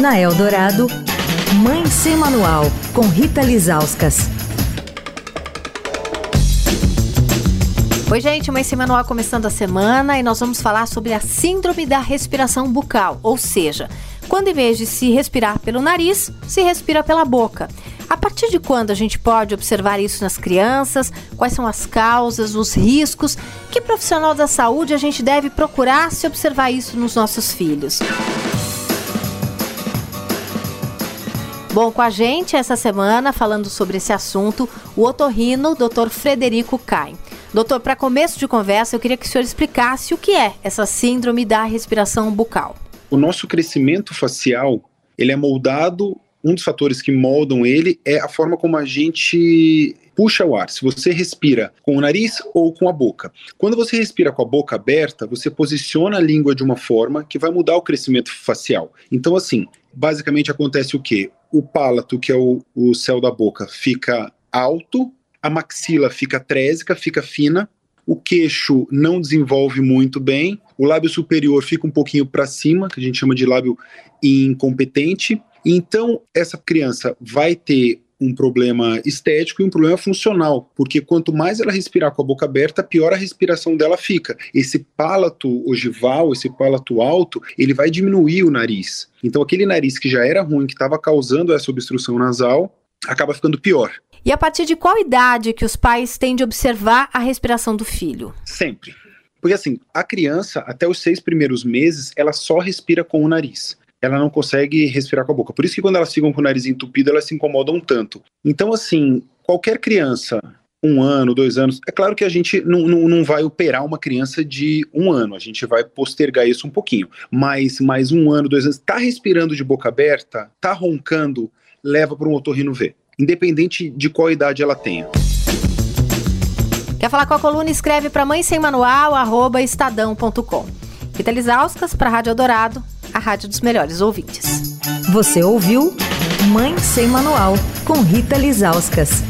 Na Eldorado, Mãe Sem Manual, com Rita Lizauskas. Oi, gente, Mãe Sem Manual começando a semana e nós vamos falar sobre a síndrome da respiração bucal, ou seja, quando em vez de se respirar pelo nariz, se respira pela boca. A partir de quando a gente pode observar isso nas crianças? Quais são as causas, os riscos? Que profissional da saúde a gente deve procurar se observar isso nos nossos filhos? Bom, com a gente essa semana, falando sobre esse assunto, o otorrino Dr. Frederico Caim. Doutor, para começo de conversa, eu queria que o senhor explicasse o que é essa síndrome da respiração bucal. O nosso crescimento facial, ele é moldado, um dos fatores que moldam ele é a forma como a gente puxa o ar. Se você respira com o nariz ou com a boca. Quando você respira com a boca aberta, você posiciona a língua de uma forma que vai mudar o crescimento facial. Então, assim, basicamente acontece o quê? O palato, que é o, o céu da boca, fica alto, a maxila fica trésica, fica fina, o queixo não desenvolve muito bem, o lábio superior fica um pouquinho para cima, que a gente chama de lábio incompetente. Então, essa criança vai ter um problema estético e um problema funcional, porque quanto mais ela respirar com a boca aberta, pior a respiração dela fica. Esse palato ogival, esse palato alto, ele vai diminuir o nariz. Então aquele nariz que já era ruim, que estava causando essa obstrução nasal, acaba ficando pior. E a partir de qual idade que os pais têm de observar a respiração do filho? Sempre. Porque assim, a criança, até os seis primeiros meses, ela só respira com o nariz ela não consegue respirar com a boca. Por isso que quando elas ficam com o nariz entupido, elas se incomodam tanto. Então, assim, qualquer criança, um ano, dois anos, é claro que a gente não, não, não vai operar uma criança de um ano, a gente vai postergar isso um pouquinho. Mas mais um ano, dois anos, tá respirando de boca aberta, tá roncando, leva para um otorrino ver, independente de qual idade ela tenha. Quer falar com a coluna? Escreve para mãe sem manual, arroba estadão.com. Rita Lisauskas para Rádio Eldorado a rádio dos melhores ouvintes. Você ouviu Mãe Sem Manual, com Rita Lizauskas.